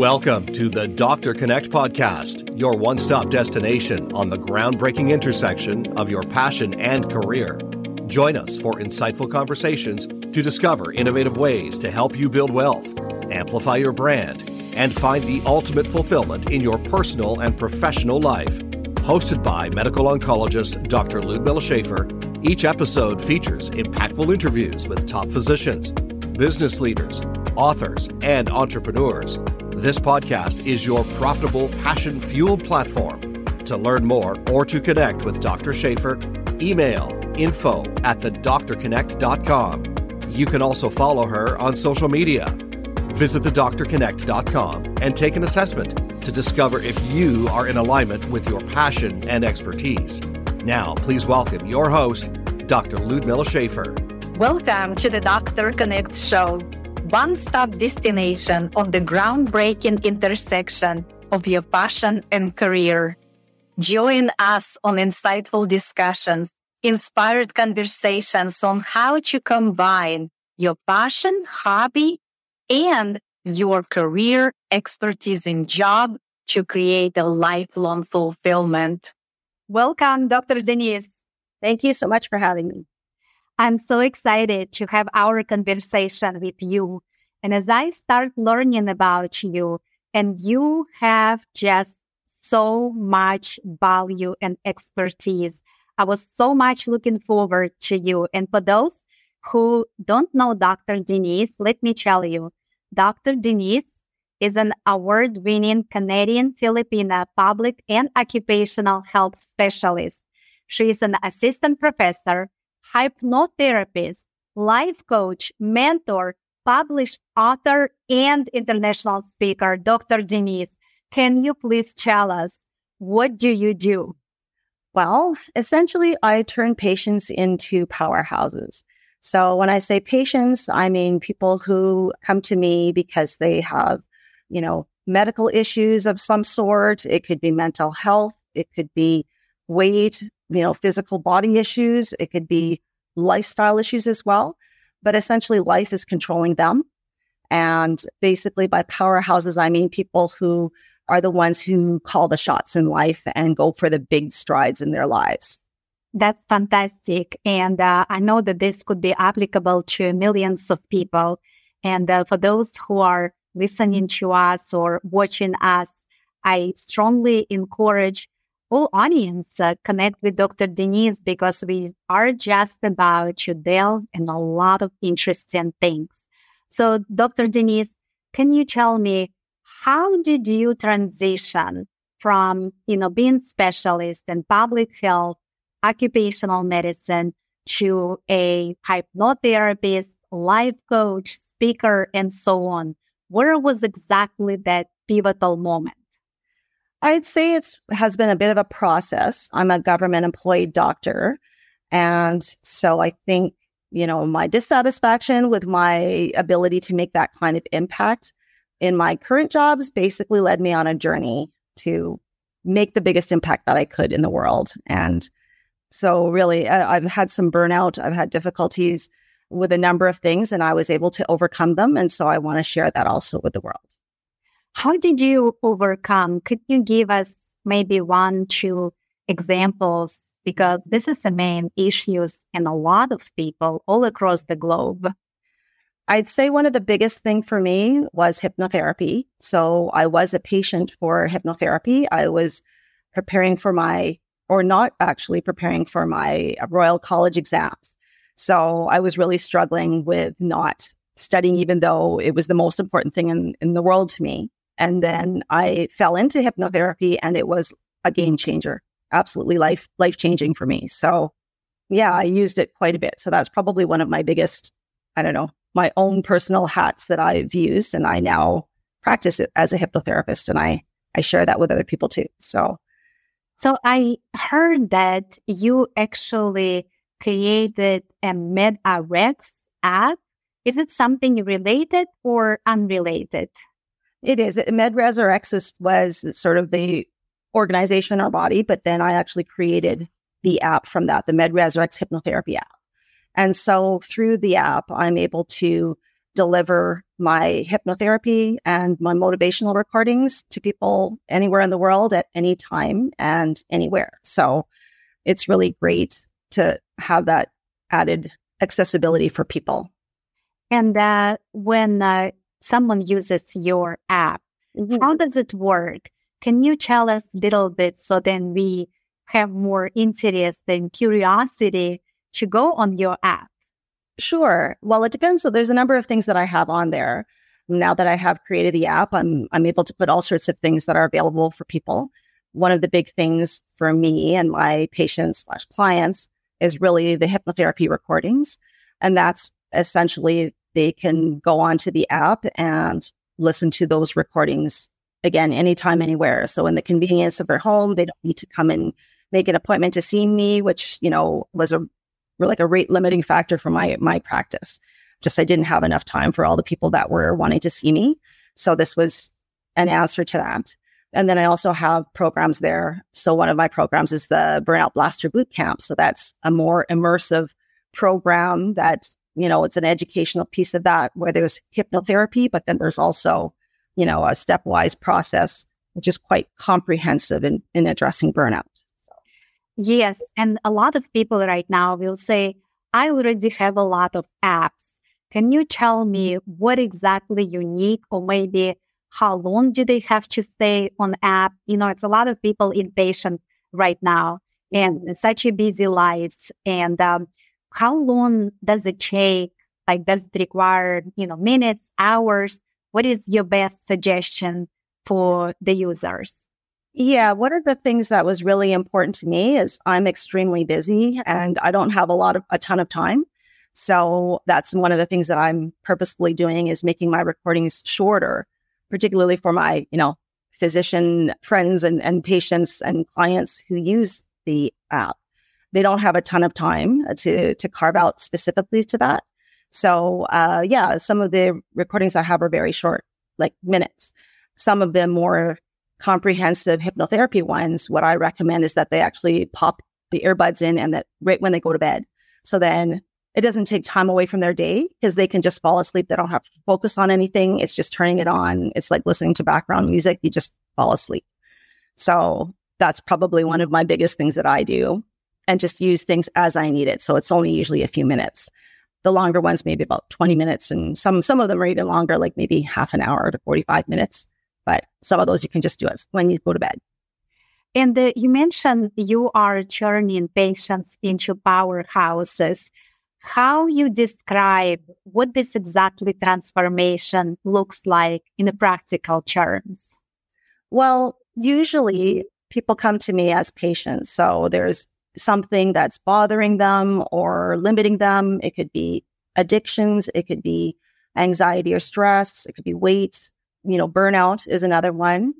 Welcome to the Doctor Connect podcast, your one stop destination on the groundbreaking intersection of your passion and career. Join us for insightful conversations to discover innovative ways to help you build wealth, amplify your brand, and find the ultimate fulfillment in your personal and professional life. Hosted by medical oncologist Dr. Ludmilla Schaefer, each episode features impactful interviews with top physicians, business leaders, authors, and entrepreneurs. This podcast is your profitable, passion fueled platform. To learn more or to connect with Dr. Schaefer, email info at thedoctorconnect.com. You can also follow her on social media. Visit thedoctorconnect.com and take an assessment to discover if you are in alignment with your passion and expertise. Now, please welcome your host, Dr. Ludmilla Schaefer. Welcome to the Doctor Connect Show, one stop destination on the groundbreaking intersection of your passion and career. Join us on insightful discussions, inspired conversations on how to combine your passion, hobby, and your career expertise in job to create a lifelong fulfillment. Welcome, Dr. Denise. Thank you so much for having me. I'm so excited to have our conversation with you. And as I start learning about you, and you have just so much value and expertise, I was so much looking forward to you. And for those who don't know Dr. Denise, let me tell you, Dr. Denise is an award winning Canadian Filipina public and occupational health specialist. She is an assistant professor hypnotherapist, life coach, mentor, published author, and international speaker, Dr. Denise. Can you please tell us what do you do? Well, essentially, I turn patients into powerhouses. So when I say patients, I mean people who come to me because they have, you know, medical issues of some sort. It could be mental health. It could be weight, you know, physical body issues. It could be lifestyle issues as well. But essentially, life is controlling them. And basically, by powerhouses, I mean people who are the ones who call the shots in life and go for the big strides in their lives. That's fantastic. And uh, I know that this could be applicable to millions of people. And uh, for those who are listening to us or watching us, I strongly encourage all audience uh, connect with Dr. Denise because we are just about to delve in a lot of interesting things. So, Dr. Denise, can you tell me how did you transition from, you know, being specialist in public health, occupational medicine to a hypnotherapist, life coach, speaker, and so on? Where was exactly that pivotal moment? I'd say it has been a bit of a process. I'm a government employed doctor. And so I think, you know, my dissatisfaction with my ability to make that kind of impact in my current jobs basically led me on a journey to make the biggest impact that I could in the world. And so, really, I, I've had some burnout, I've had difficulties with a number of things, and I was able to overcome them. And so, I want to share that also with the world. How did you overcome? Could you give us maybe one, two examples? Because this is the main issues in a lot of people all across the globe. I'd say one of the biggest thing for me was hypnotherapy. So I was a patient for hypnotherapy. I was preparing for my, or not actually preparing for my Royal College exams. So I was really struggling with not studying, even though it was the most important thing in, in the world to me. And then I fell into hypnotherapy and it was a game changer, absolutely life life changing for me. So yeah, I used it quite a bit. So that's probably one of my biggest, I don't know, my own personal hats that I've used. And I now practice it as a hypnotherapist and I I share that with other people too. So so I heard that you actually created a MedRx app. Is it something related or unrelated? It is. MedResRx was, was sort of the organization in our body, but then I actually created the app from that, the MedResRx hypnotherapy app. And so through the app, I'm able to deliver my hypnotherapy and my motivational recordings to people anywhere in the world at any time and anywhere. So it's really great to have that added accessibility for people. And that when uh, someone uses your app, mm-hmm. how does it work? Can you tell us a little bit so then we have more interest and curiosity to go on your app? Sure. Well, it depends. So there's a number of things that I have on there. Now that I have created the app, I'm I'm able to put all sorts of things that are available for people. One of the big things for me and my patients slash clients is really the hypnotherapy recordings. And that's essentially they can go onto the app and listen to those recordings again anytime, anywhere. So in the convenience of their home, they don't need to come and make an appointment to see me, which, you know, was a like a rate limiting factor for my my practice. Just I didn't have enough time for all the people that were wanting to see me. So this was an answer to that. And then I also have programs there. So one of my programs is the Burnout Blaster Boot Camp. So that's a more immersive program that, you know, it's an educational piece of that where there's hypnotherapy, but then there's also, you know, a stepwise process, which is quite comprehensive in, in addressing burnout. Yes. And a lot of people right now will say, I already have a lot of apps. Can you tell me what exactly you need or maybe how long do they have to stay on app? You know, it's a lot of people impatient right now and such a busy lives. And um, how long does it take? Like, does it require, you know, minutes, hours? What is your best suggestion for the users? Yeah, one of the things that was really important to me is I'm extremely busy and I don't have a lot of a ton of time. So that's one of the things that I'm purposefully doing is making my recordings shorter, particularly for my, you know, physician friends and, and patients and clients who use the app. They don't have a ton of time to to carve out specifically to that. So uh, yeah, some of the recordings I have are very short, like minutes. Some of them more comprehensive hypnotherapy ones, what I recommend is that they actually pop the earbuds in and that right when they go to bed. So then it doesn't take time away from their day because they can just fall asleep. They don't have to focus on anything. It's just turning it on. It's like listening to background music. You just fall asleep. So that's probably one of my biggest things that I do and just use things as I need it. So it's only usually a few minutes. The longer ones, maybe about 20 minutes. And some, some of them are even longer, like maybe half an hour to 45 minutes. But some of those you can just do it when you go to bed. And uh, you mentioned you are turning patients into powerhouses. How you describe what this exactly transformation looks like in the practical terms? Well, usually people come to me as patients. So there's something that's bothering them or limiting them. It could be addictions, it could be anxiety or stress, it could be weight, you know, burnout is another one.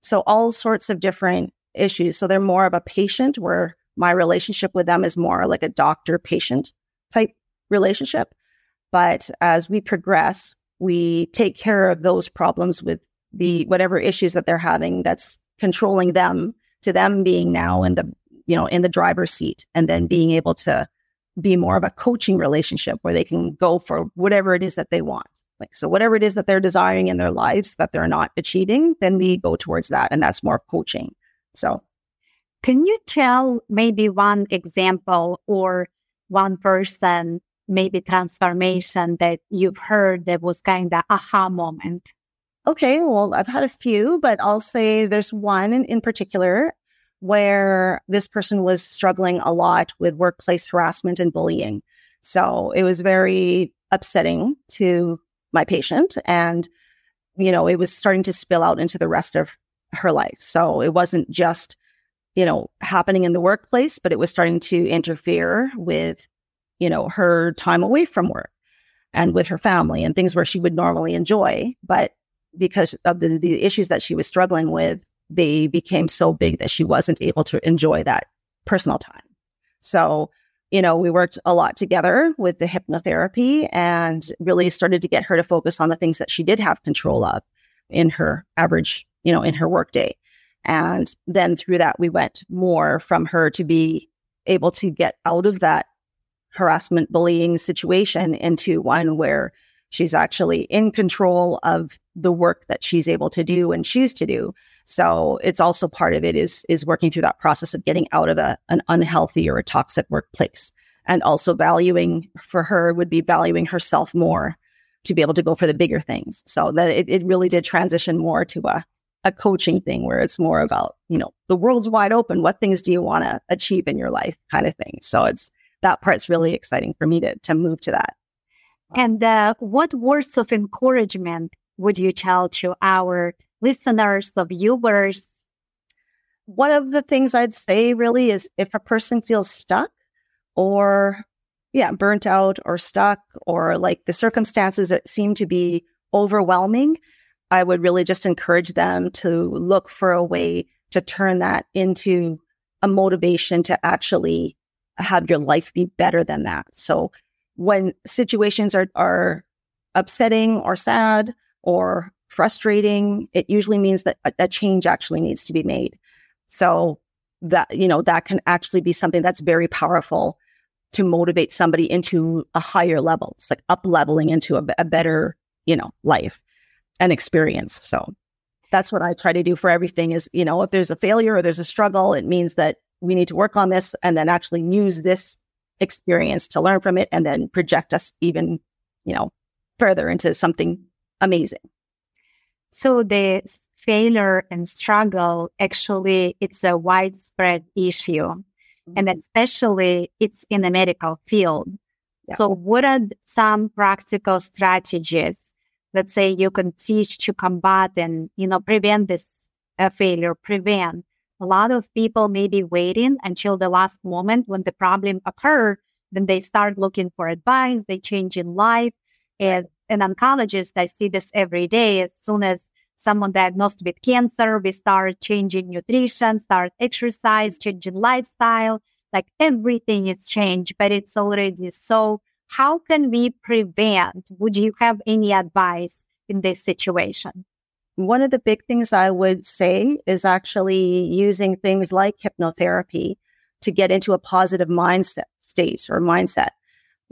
So all sorts of different issues. So they're more of a patient where my relationship with them is more like a doctor patient type relationship. But as we progress, we take care of those problems with the whatever issues that they're having that's controlling them to them being now in the you know in the driver's seat and then being able to be more of a coaching relationship where they can go for whatever it is that they want like, so whatever it is that they're desiring in their lives that they're not achieving, then we go towards that. And that's more coaching. So, can you tell maybe one example or one person, maybe transformation that you've heard that was kind of aha moment? Okay, well, I've had a few, but I'll say there's one in, in particular where this person was struggling a lot with workplace harassment and bullying. So it was very upsetting to my patient and you know it was starting to spill out into the rest of her life so it wasn't just you know happening in the workplace but it was starting to interfere with you know her time away from work and with her family and things where she would normally enjoy but because of the, the issues that she was struggling with they became so big that she wasn't able to enjoy that personal time so you know, we worked a lot together with the hypnotherapy and really started to get her to focus on the things that she did have control of in her average, you know, in her workday. And then through that, we went more from her to be able to get out of that harassment bullying situation into one where She's actually in control of the work that she's able to do and choose to do. So it's also part of it is is working through that process of getting out of a, an unhealthy or a toxic workplace. And also valuing for her would be valuing herself more to be able to go for the bigger things. So that it, it really did transition more to a, a coaching thing where it's more about, you know, the world's wide open. What things do you want to achieve in your life kind of thing. So it's that part's really exciting for me to, to move to that. And uh, what words of encouragement would you tell to our listeners, of viewers? One of the things I'd say really is if a person feels stuck or, yeah, burnt out or stuck or like the circumstances that seem to be overwhelming, I would really just encourage them to look for a way to turn that into a motivation to actually have your life be better than that. So when situations are, are upsetting or sad or frustrating, it usually means that a, a change actually needs to be made. So that, you know, that can actually be something that's very powerful to motivate somebody into a higher level. It's like up leveling into a, a better, you know, life and experience. So that's what I try to do for everything is, you know, if there's a failure or there's a struggle, it means that we need to work on this and then actually use this experience to learn from it and then project us even, you know, further into something amazing. So the failure and struggle actually it's a widespread issue mm-hmm. and especially it's in the medical field. Yeah. So what are some practical strategies that say you can teach to combat and you know prevent this uh, failure prevent a lot of people may be waiting until the last moment when the problem occur then they start looking for advice they change in life as an oncologist i see this every day as soon as someone diagnosed with cancer we start changing nutrition start exercise changing lifestyle like everything is changed but it's already so how can we prevent? Would you have any advice in this situation? One of the big things I would say is actually using things like hypnotherapy to get into a positive mindset state or mindset.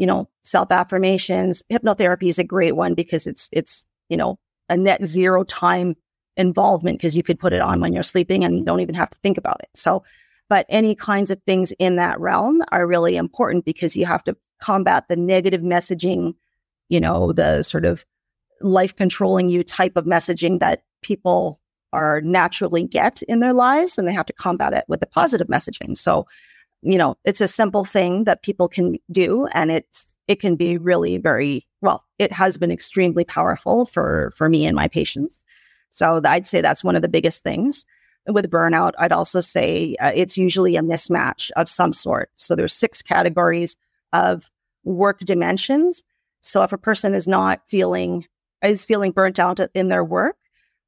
You know, self affirmations, hypnotherapy is a great one because it's, it's, you know, a net zero time involvement because you could put it on when you're sleeping and you don't even have to think about it. So, but any kinds of things in that realm are really important because you have to combat the negative messaging, you know, the sort of life controlling you type of messaging that people are naturally get in their lives and they have to combat it with the positive messaging. So, you know, it's a simple thing that people can do and it's it can be really very well, it has been extremely powerful for for me and my patients. So I'd say that's one of the biggest things. With burnout, I'd also say uh, it's usually a mismatch of some sort. So there's six categories of work dimensions. So if a person is not feeling is feeling burnt out in their work,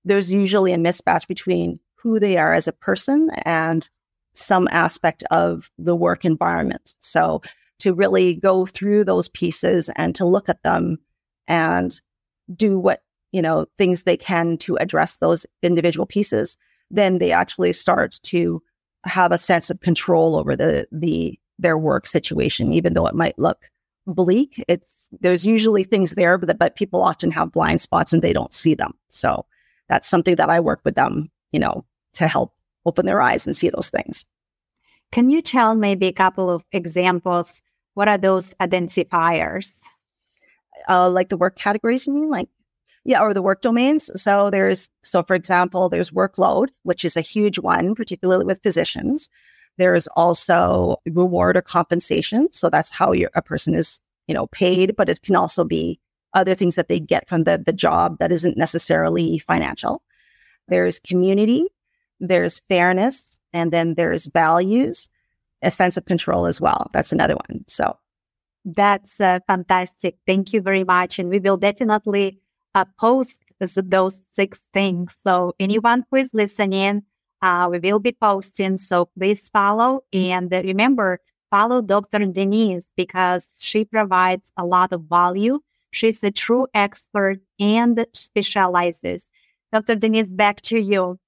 there's usually a mismatch between who they are as a person and some aspect of the work environment. So to really go through those pieces and to look at them and do what, you know, things they can to address those individual pieces, then they actually start to have a sense of control over the the their work situation, even though it might look bleak. It's there's usually things there, but but people often have blind spots and they don't see them. So that's something that I work with them, you know, to help open their eyes and see those things. Can you tell maybe a couple of examples? What are those identifiers? Uh, like the work categories, you mean? Like, yeah, or the work domains. So there's, so for example, there's workload, which is a huge one, particularly with physicians. There's also reward or compensation. So that's how a person is, you know, paid, but it can also be other things that they get from the, the job that isn't necessarily financial. There's community, there's fairness, and then there's values, a sense of control as well. That's another one. So that's uh, fantastic. Thank you very much. And we will definitely uh, post those six things. So anyone who is listening, uh, we will be posting, so please follow. And remember, follow Dr. Denise because she provides a lot of value. She's a true expert and specializes. Dr. Denise, back to you.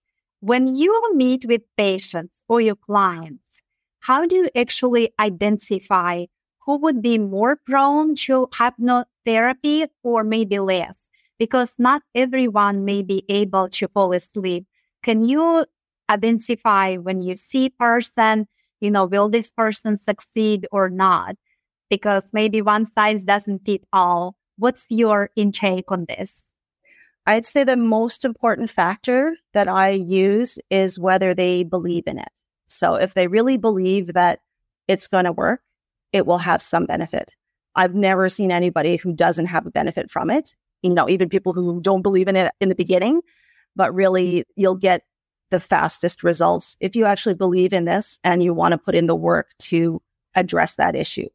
When you meet with patients or your clients, how do you actually identify who would be more prone to hypnotherapy or maybe less? Because not everyone may be able to fall asleep. Can you identify when you see person, you know, will this person succeed or not? Because maybe one size doesn't fit all. What's your intake on this? I'd say the most important factor that I use is whether they believe in it. So if they really believe that it's going to work, it will have some benefit. I've never seen anybody who doesn't have a benefit from it. You know, even people who don't believe in it in the beginning, but really you'll get the fastest results if you actually believe in this and you want to put in the work to address that issue.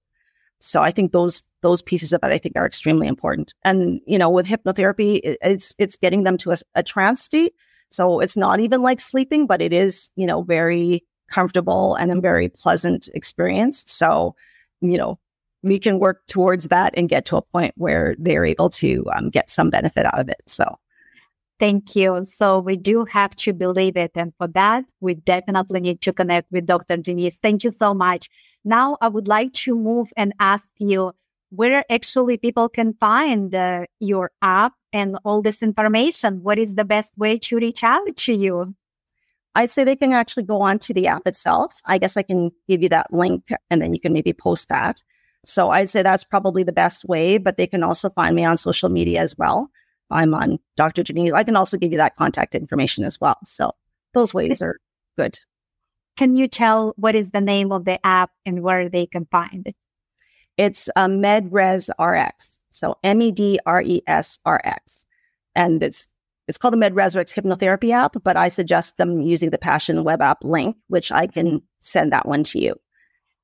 So I think those those pieces of it I think are extremely important. And you know, with hypnotherapy, it, it's it's getting them to a, a trance state. So it's not even like sleeping, but it is you know very comfortable and a very pleasant experience. So you know, we can work towards that and get to a point where they're able to um, get some benefit out of it. So. Thank you. So we do have to believe it. And for that, we definitely need to connect with Dr. Denise. Thank you so much. Now I would like to move and ask you where actually people can find uh, your app and all this information. What is the best way to reach out to you? I'd say they can actually go on to the app itself. I guess I can give you that link and then you can maybe post that. So I'd say that's probably the best way, but they can also find me on social media as well. I'm on Dr. Denise. I can also give you that contact information as well. So those ways are good. Can you tell what is the name of the app and where they can find it? It's uh, MedRes RX. So M E D R E S R X. And it's it's called the MedResRx hypnotherapy app, but I suggest them using the Passion web app link, which I can send that one to you.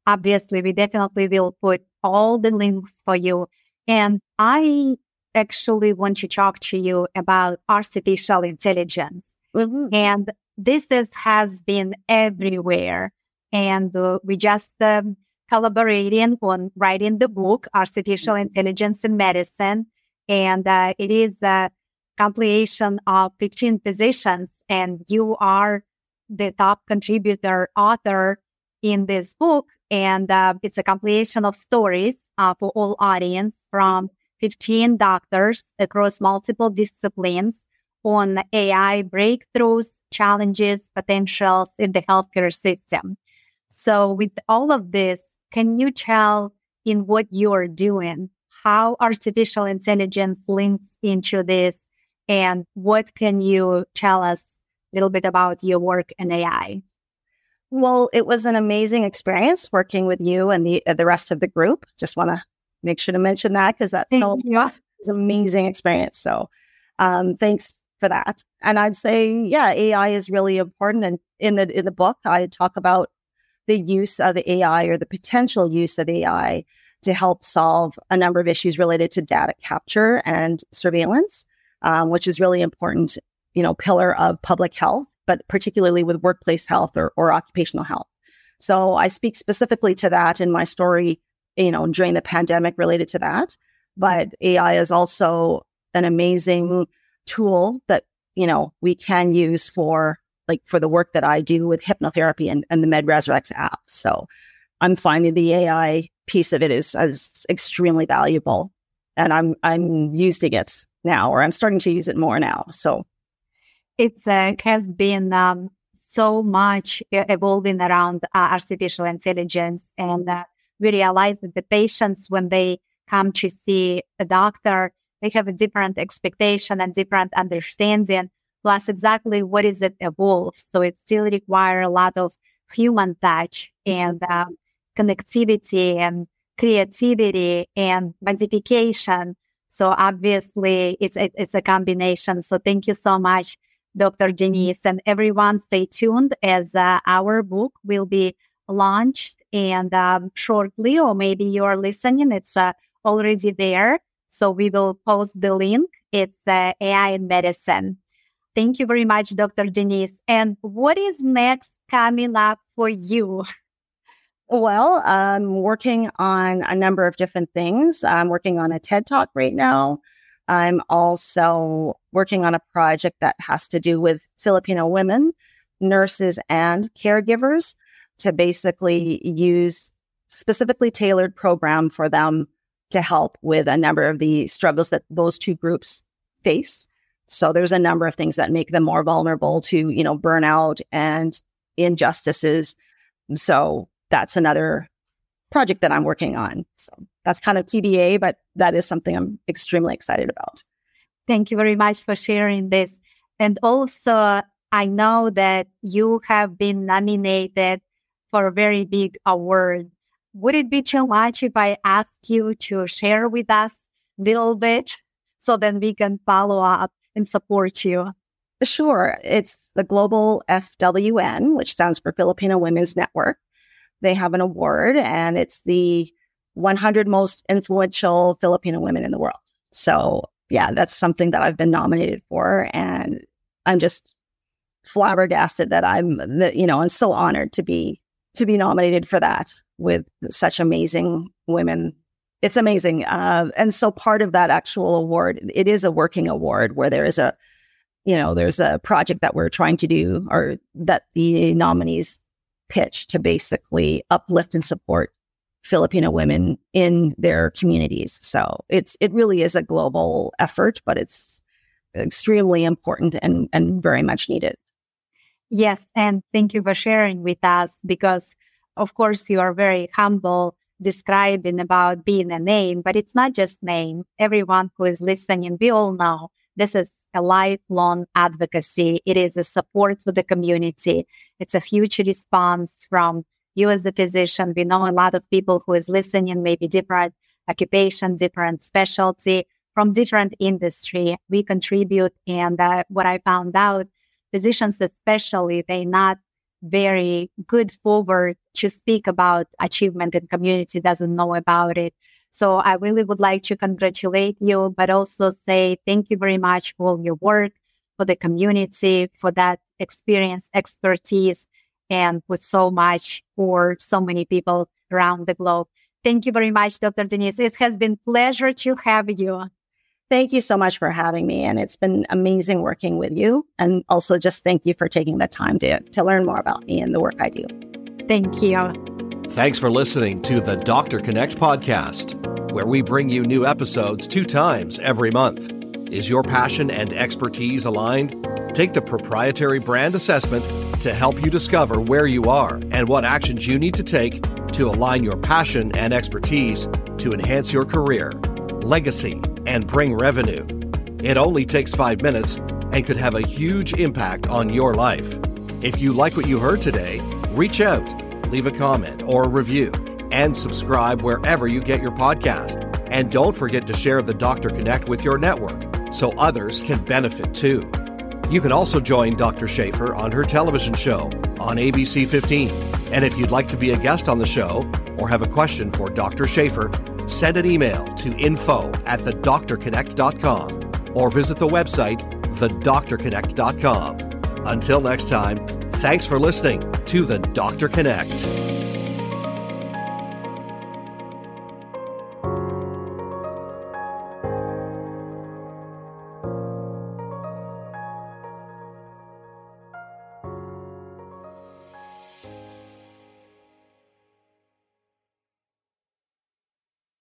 Obviously, we definitely will put all the links for you. And I actually want to talk to you about artificial intelligence. Mm-hmm. And this is, has been everywhere. And uh, we just um, collaborating on writing the book, Artificial Intelligence in Medicine. And uh, it is a compilation of 15 physicians, and you are the top contributor author in this book. And uh, it's a compilation of stories uh, for all audience from 15 doctors across multiple disciplines on AI breakthroughs, challenges, potentials in the healthcare system. So with all of this, can you tell in what you're doing how artificial intelligence links into this and what can you tell us a little bit about your work in AI? Well, it was an amazing experience working with you and the uh, the rest of the group. Just want to make sure to mention that because that's so, an amazing experience. So, um, thanks for that. And I'd say, yeah, AI is really important. And in the in the book, I talk about the use of AI or the potential use of AI to help solve a number of issues related to data capture and surveillance um, which is really important, you know, pillar of public health, but particularly with workplace health or, or occupational health. So I speak specifically to that in my story, you know, during the pandemic related to that. But AI is also an amazing tool that, you know, we can use for like for the work that I do with hypnotherapy and, and the MedResRx app. So I'm finding the AI piece of it is, is extremely valuable and I'm I'm using it now, or I'm starting to use it more now. So it's uh, has been um, so much evolving around uh, artificial intelligence, and uh, we realize that the patients when they come to see a doctor, they have a different expectation and different understanding. Plus, exactly what is it evolve? So it still require a lot of human touch and um, connectivity and creativity and modification. So obviously it's, it's a combination. So thank you so much, Dr. Denise and everyone stay tuned as uh, our book will be launched and um, shortly, or maybe you're listening, it's uh, already there. So we will post the link. It's uh, AI in medicine. Thank you very much, Dr. Denise. And what is next coming up for you? Well, I'm working on a number of different things. I'm working on a TED Talk right now. I'm also working on a project that has to do with Filipino women, nurses, and caregivers to basically use specifically tailored program for them to help with a number of the struggles that those two groups face. So there's a number of things that make them more vulnerable to, you know, burnout and injustices. So that's another project that I'm working on. So that's kind of TBA, but that is something I'm extremely excited about. Thank you very much for sharing this. And also, I know that you have been nominated for a very big award. Would it be too much if I ask you to share with us a little bit so then we can follow up and support you? Sure. It's the Global FWN, which stands for Filipino Women's Network. They have an award and it's the 100 most influential Filipino women in the world. So, yeah, that's something that I've been nominated for. And I'm just flabbergasted that I'm, that, you know, I'm so honored to be, to be nominated for that with such amazing women. It's amazing. Uh, and so part of that actual award, it is a working award where there is a, you know, there's a project that we're trying to do or that the nominees pitch to basically uplift and support Filipino women in their communities. So it's it really is a global effort, but it's extremely important and, and very much needed. Yes, and thank you for sharing with us because of course you are very humble describing about being a name, but it's not just name. Everyone who is listening, we all know this is a lifelong advocacy. It is a support for the community. It's a huge response from you as a physician. We know a lot of people who is listening, maybe different occupation, different specialty from different industry. We contribute. And uh, what I found out, physicians especially, they're not very good forward to speak about achievement in community, doesn't know about it. So I really would like to congratulate you, but also say thank you very much for all your work, for the community, for that experience, expertise, and with so much for so many people around the globe. Thank you very much, Dr. Denise. It has been pleasure to have you. Thank you so much for having me. And it's been amazing working with you. And also just thank you for taking the time to, to learn more about me and the work I do. Thank you. Thanks for listening to the Doctor Connect podcast, where we bring you new episodes two times every month. Is your passion and expertise aligned? Take the proprietary brand assessment to help you discover where you are and what actions you need to take to align your passion and expertise to enhance your career, legacy, and bring revenue. It only takes five minutes and could have a huge impact on your life. If you like what you heard today, reach out leave a comment or a review, and subscribe wherever you get your podcast. And don't forget to share the Dr. Connect with your network so others can benefit too. You can also join Dr. Schaefer on her television show on ABC 15. And if you'd like to be a guest on the show or have a question for Dr. Schaefer, send an email to info at thedoctorconnect.com or visit the website thedoctorconnect.com. Until next time, Thanks for listening to the Dr. Connect.